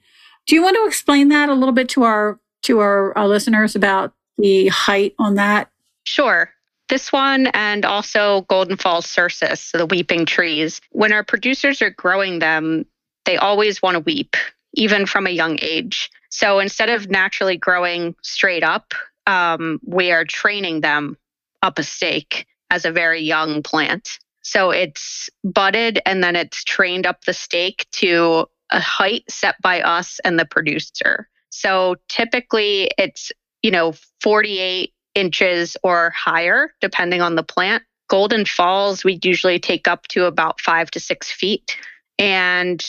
do you want to explain that a little bit to our to our, our listeners about the height on that? Sure. This one and also Golden Falls cercis, so the weeping trees. When our producers are growing them, they always want to weep, even from a young age. So instead of naturally growing straight up, um, we are training them up a stake as a very young plant. So it's budded and then it's trained up the stake to a height set by us and the producer. So typically it's, you know, 48 inches or higher, depending on the plant. Golden Falls, we usually take up to about five to six feet. And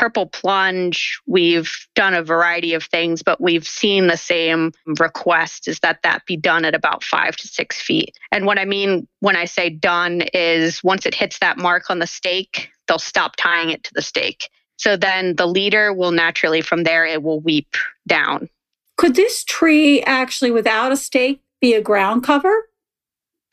Purple Plunge, we've done a variety of things, but we've seen the same request is that that be done at about five to six feet. And what I mean when I say done is once it hits that mark on the stake, they'll stop tying it to the stake. So then the leader will naturally, from there, it will weep down. Could this tree actually, without a stake, be a ground cover?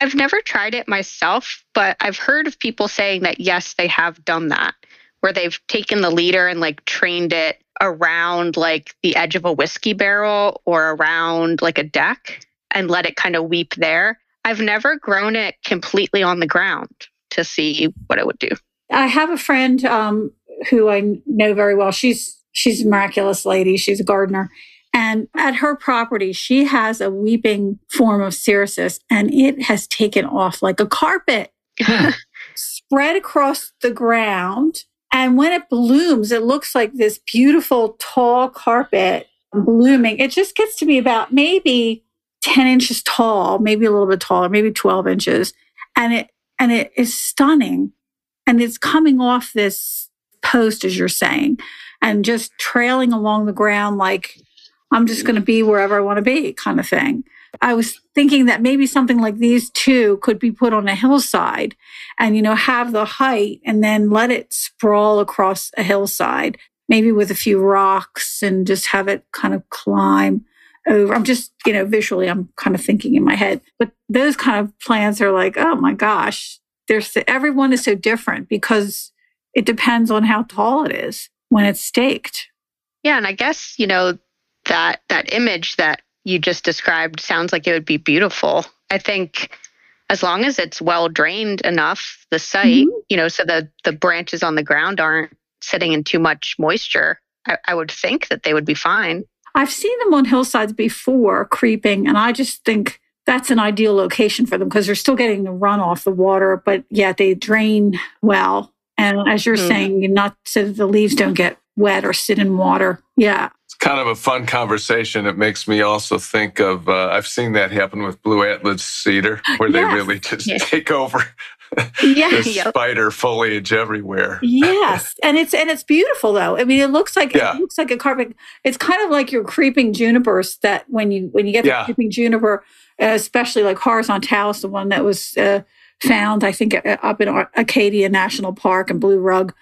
I've never tried it myself, but I've heard of people saying that yes, they have done that where they've taken the leader and like trained it around like the edge of a whiskey barrel or around like a deck and let it kind of weep there. I've never grown it completely on the ground to see what it would do. I have a friend um, who I know very well. She's she's a miraculous lady. She's a gardener. And at her property, she has a weeping form of cercis and it has taken off like a carpet, spread across the ground. And when it blooms, it looks like this beautiful tall carpet blooming. It just gets to be about maybe 10 inches tall, maybe a little bit taller, maybe 12 inches. And it, and it is stunning. And it's coming off this post, as you're saying, and just trailing along the ground like I'm just going to be wherever I want to be kind of thing. I was thinking that maybe something like these two could be put on a hillside and, you know, have the height and then let it sprawl across a hillside, maybe with a few rocks and just have it kind of climb over. I'm just, you know, visually, I'm kind of thinking in my head. But those kind of plants are like, oh my gosh, there's everyone is so different because it depends on how tall it is when it's staked. Yeah. And I guess, you know, that that image that you just described sounds like it would be beautiful. I think as long as it's well drained enough, the site, mm-hmm. you know, so the the branches on the ground aren't sitting in too much moisture, I, I would think that they would be fine. I've seen them on hillsides before creeping, and I just think that's an ideal location for them because they're still getting the runoff, the water, but yet they drain well. And as you're mm. saying, not so that the leaves don't get wet or sit in water. Yeah. Kind of a fun conversation. It makes me also think of uh, I've seen that happen with blue Atlas cedar, where yes. they really just yes. take over Yeah, yes. yep. spider foliage everywhere. yes, and it's and it's beautiful though. I mean, it looks like yeah. it looks like a carpet. It's kind of like your creeping junipers that when you when you get the yeah. creeping juniper, especially like horizontalis, the one that was uh, found, I think, uh, up in Acadia National Park and Blue Rug.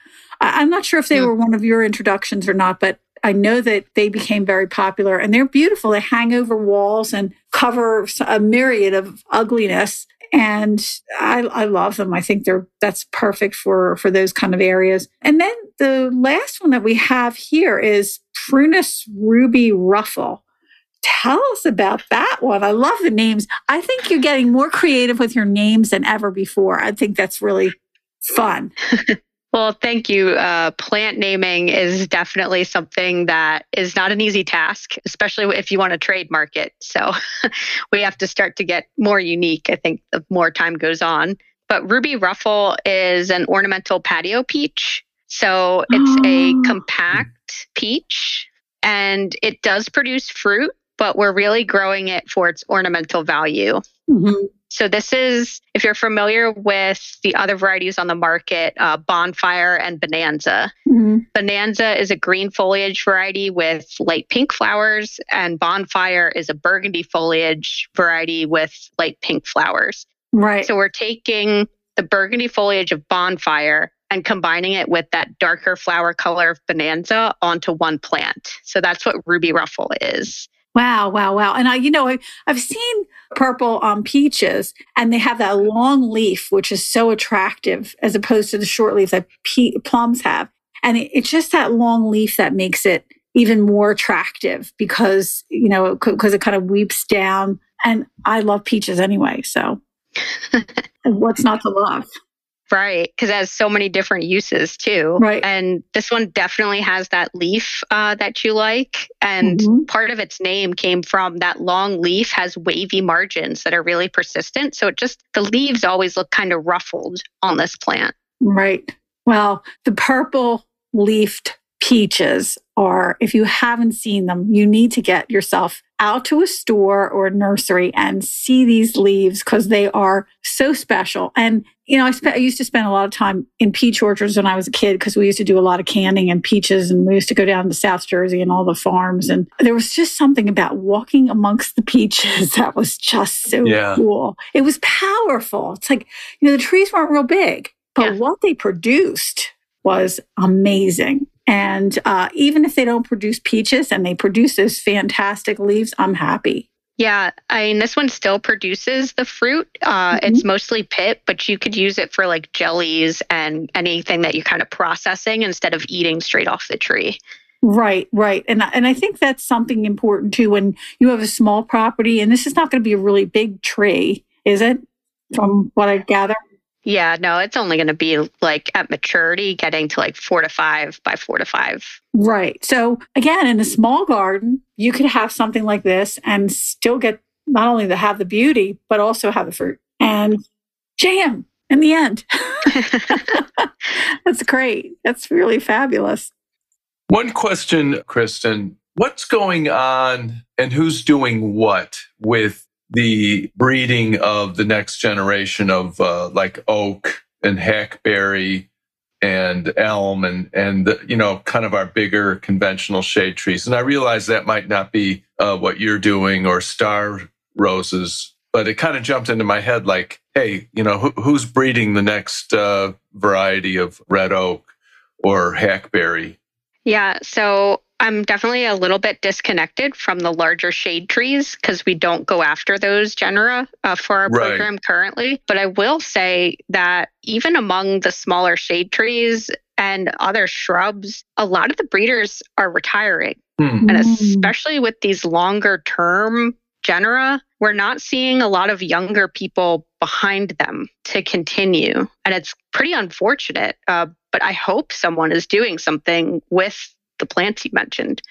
I, am not sure if they mm. were one of your introductions or not, but I know that they became very popular and they're beautiful. They hang over walls and cover a myriad of ugliness and I, I love them. I think they're that's perfect for for those kind of areas. And then the last one that we have here is Prunus ruby ruffle. Tell us about that one. I love the names. I think you're getting more creative with your names than ever before. I think that's really fun. Well, thank you. Uh, plant naming is definitely something that is not an easy task, especially if you want to trademark it. So we have to start to get more unique, I think, the more time goes on. But Ruby Ruffle is an ornamental patio peach. So it's oh. a compact peach and it does produce fruit, but we're really growing it for its ornamental value. Mm-hmm. So, this is, if you're familiar with the other varieties on the market, uh, Bonfire and Bonanza. Mm-hmm. Bonanza is a green foliage variety with light pink flowers, and Bonfire is a burgundy foliage variety with light pink flowers. Right. So, we're taking the burgundy foliage of Bonfire and combining it with that darker flower color of Bonanza onto one plant. So, that's what Ruby Ruffle is. Wow, wow, wow. And I, you know, I, have seen purple um, peaches and they have that long leaf, which is so attractive as opposed to the short leaf that pe- plums have. And it, it's just that long leaf that makes it even more attractive because, you know, because it kind of weeps down. And I love peaches anyway. So what's not to love? Right, because it has so many different uses too. Right. And this one definitely has that leaf uh, that you like. And mm-hmm. part of its name came from that long leaf has wavy margins that are really persistent. So it just, the leaves always look kind of ruffled on this plant. Right. Well, the purple leafed peaches are, if you haven't seen them, you need to get yourself out to a store or a nursery and see these leaves because they are so special. And, you know, I, spent, I used to spend a lot of time in peach orchards when I was a kid because we used to do a lot of canning and peaches and we used to go down to South Jersey and all the farms. And there was just something about walking amongst the peaches that was just so yeah. cool. It was powerful. It's like, you know, the trees weren't real big, but yeah. what they produced was amazing. And uh, even if they don't produce peaches and they produce those fantastic leaves, I'm happy. Yeah, I mean, this one still produces the fruit. Uh, mm-hmm. It's mostly pit, but you could use it for like jellies and anything that you're kind of processing instead of eating straight off the tree. Right, right. And, and I think that's something important too when you have a small property, and this is not going to be a really big tree, is it? From what I gather? Yeah, no, it's only going to be like at maturity, getting to like four to five by four to five. Right. So, again, in a small garden, you could have something like this and still get not only to have the beauty, but also have the fruit and jam in the end. That's great. That's really fabulous. One question, Kristen what's going on and who's doing what with the breeding of the next generation of uh, like oak and hackberry and elm and and you know kind of our bigger conventional shade trees. And i realize that might not be uh, what you're doing or star roses but it kind of jumped into my head like hey you know who, who's breeding the next uh, variety of red oak or hackberry? Yeah so I'm definitely a little bit disconnected from the larger shade trees because we don't go after those genera uh, for our right. program currently. But I will say that even among the smaller shade trees and other shrubs, a lot of the breeders are retiring. Mm. And especially with these longer term genera, we're not seeing a lot of younger people behind them to continue. And it's pretty unfortunate. Uh, but I hope someone is doing something with the plants you mentioned.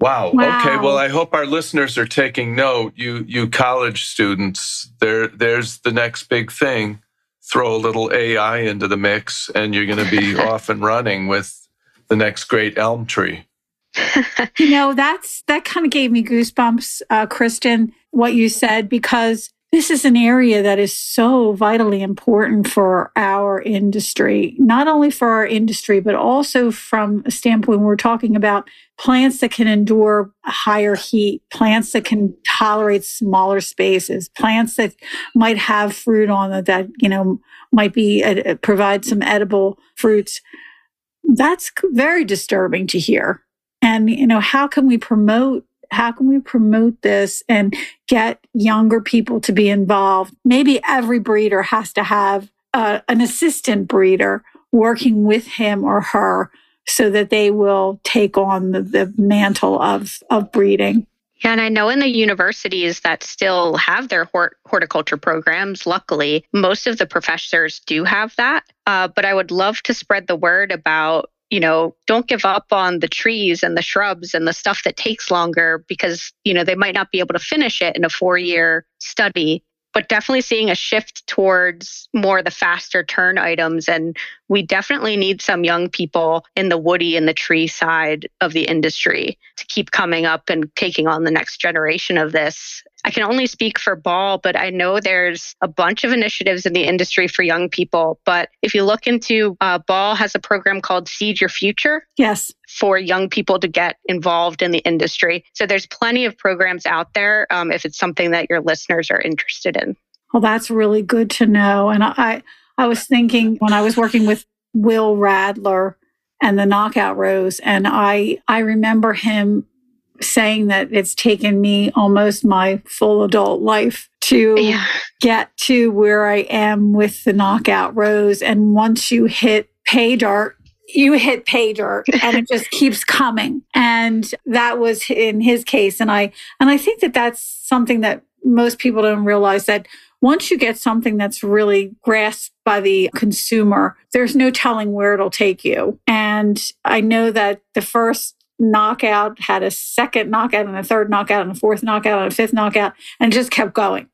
Wow. Wow. Okay. Well, I hope our listeners are taking note. You you college students, there there's the next big thing. Throw a little AI into the mix and you're going to be off and running with the next great elm tree. You know, that's that kind of gave me goosebumps, uh, Kristen, what you said, because this is an area that is so vitally important for our industry, not only for our industry, but also from a standpoint we're talking about plants that can endure higher heat, plants that can tolerate smaller spaces, plants that might have fruit on it that, you know, might be uh, provide some edible fruits. That's very disturbing to hear. And, you know, how can we promote how can we promote this and get younger people to be involved? Maybe every breeder has to have uh, an assistant breeder working with him or her so that they will take on the, the mantle of, of breeding. Yeah, and I know in the universities that still have their hort- horticulture programs, luckily, most of the professors do have that. Uh, but I would love to spread the word about you know, don't give up on the trees and the shrubs and the stuff that takes longer because, you know, they might not be able to finish it in a four year study. But definitely seeing a shift towards more the faster turn items. And we definitely need some young people in the woody and the tree side of the industry to keep coming up and taking on the next generation of this I can only speak for Ball, but I know there's a bunch of initiatives in the industry for young people. But if you look into uh, Ball has a program called Seed Your Future. Yes. For young people to get involved in the industry. So there's plenty of programs out there um, if it's something that your listeners are interested in. Well, that's really good to know. And I, I was thinking when I was working with Will Radler and the knockout rose, and I, I remember him saying that it's taken me almost my full adult life to yeah. get to where I am with the knockout rose. And once you hit pay dirt, you hit pay dirt and it just keeps coming. And that was in his case. And I, and I think that that's something that most people don't realize that once you get something that's really grasped by the consumer, there's no telling where it'll take you. And I know that the first knockout, had a second knockout and a third knockout and a fourth knockout and a fifth knockout, and just kept going.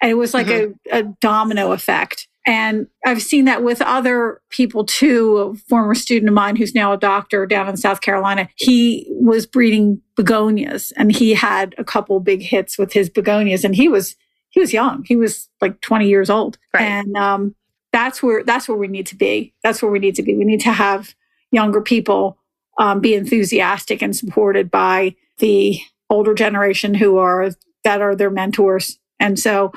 And it was like mm-hmm. a, a domino effect. And I've seen that with other people too. A former student of mine who's now a doctor down in South Carolina, he was breeding begonias and he had a couple big hits with his begonias and he was, he was young. He was like 20 years old. Right. And, um, that's where, that's where we need to be. That's where we need to be. We need to have younger people um, be enthusiastic and supported by the older generation who are that are their mentors. And so,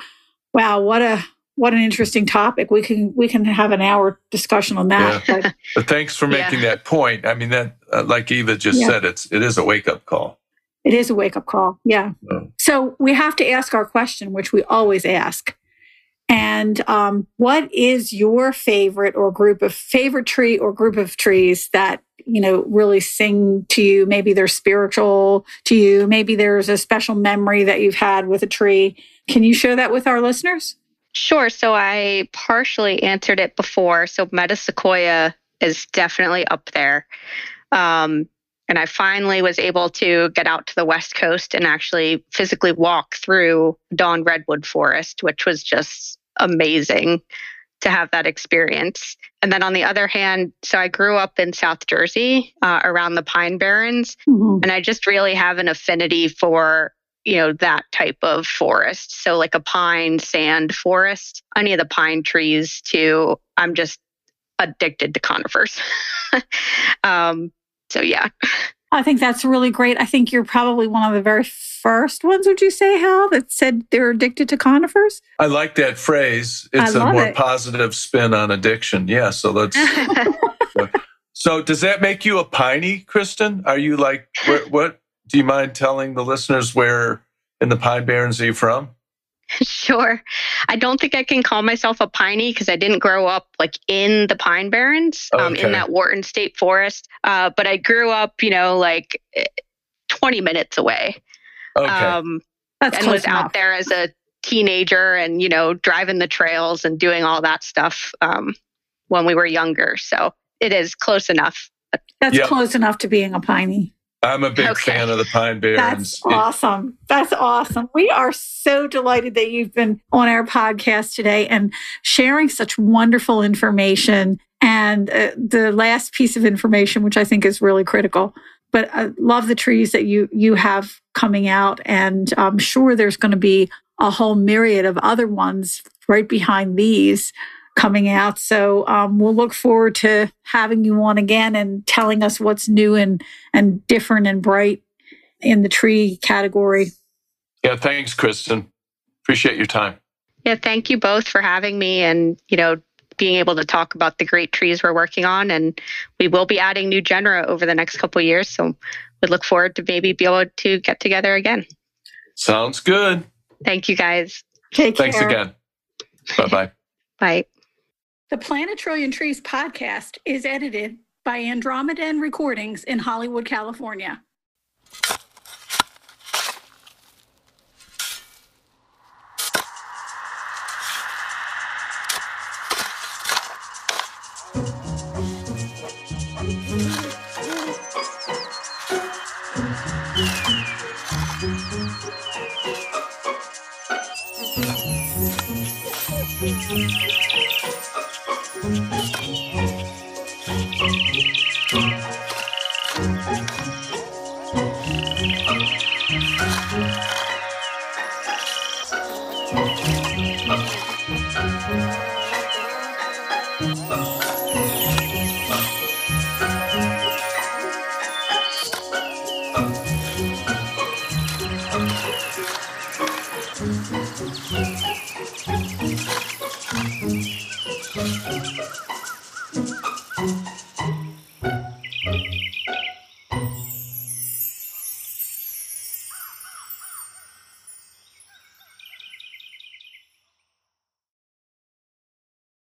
wow, what a what an interesting topic. We can we can have an hour discussion on that. Yeah. But, but, thanks for making yeah. that point. I mean, that uh, like Eva just yeah. said, it's it is a wake up call. It is a wake up call. Yeah. So we have to ask our question, which we always ask. And um, what is your favorite or group of favorite tree or group of trees that you know, really sing to you. Maybe they're spiritual to you. Maybe there's a special memory that you've had with a tree. Can you share that with our listeners? Sure. So I partially answered it before. So Metasequoia is definitely up there. Um, and I finally was able to get out to the West Coast and actually physically walk through Dawn Redwood Forest, which was just amazing to have that experience. And then on the other hand, so I grew up in South Jersey uh, around the Pine Barrens, mm-hmm. and I just really have an affinity for you know that type of forest. So like a pine sand forest, any of the pine trees too. I'm just addicted to conifers. um, so yeah. I think that's really great. I think you're probably one of the very first ones, would you say, Hal, that said they're addicted to conifers? I like that phrase. It's a more it. positive spin on addiction. Yeah. So let's. so does that make you a piney, Kristen? Are you like, what, what do you mind telling the listeners where in the Pine Barrens are you from? Sure. I don't think I can call myself a piney because I didn't grow up like in the Pine Barrens, um, in that Wharton State Forest. Uh, but I grew up, you know, like eh, 20 minutes away. Okay. Um, That's and was enough. out there as a teenager and, you know, driving the trails and doing all that stuff um, when we were younger. So it is close enough. That's yep. close enough to being a piney. I'm a big Okay. fan of the Pine Barrens. That's awesome. That's awesome. We are so delighted that you've been on our podcast today and sharing such wonderful information. And uh, the last piece of information, which I think is really critical. But I love the trees that you you have coming out, and I'm sure there's going to be a whole myriad of other ones right behind these coming out. So um, we'll look forward to having you on again and telling us what's new and and different and bright in the tree category. yeah, thanks, Kristen. Appreciate your time. Yeah, thank you both for having me and, you know, being able to talk about the great trees we're working on. And we will be adding new genera over the next couple of years. So we look forward to maybe be able to get together again. Sounds good. Thank you guys. Take Thanks care. again. Bye bye. The Plant a Trillion Trees podcast is edited by Andromeda Recordings in Hollywood, California.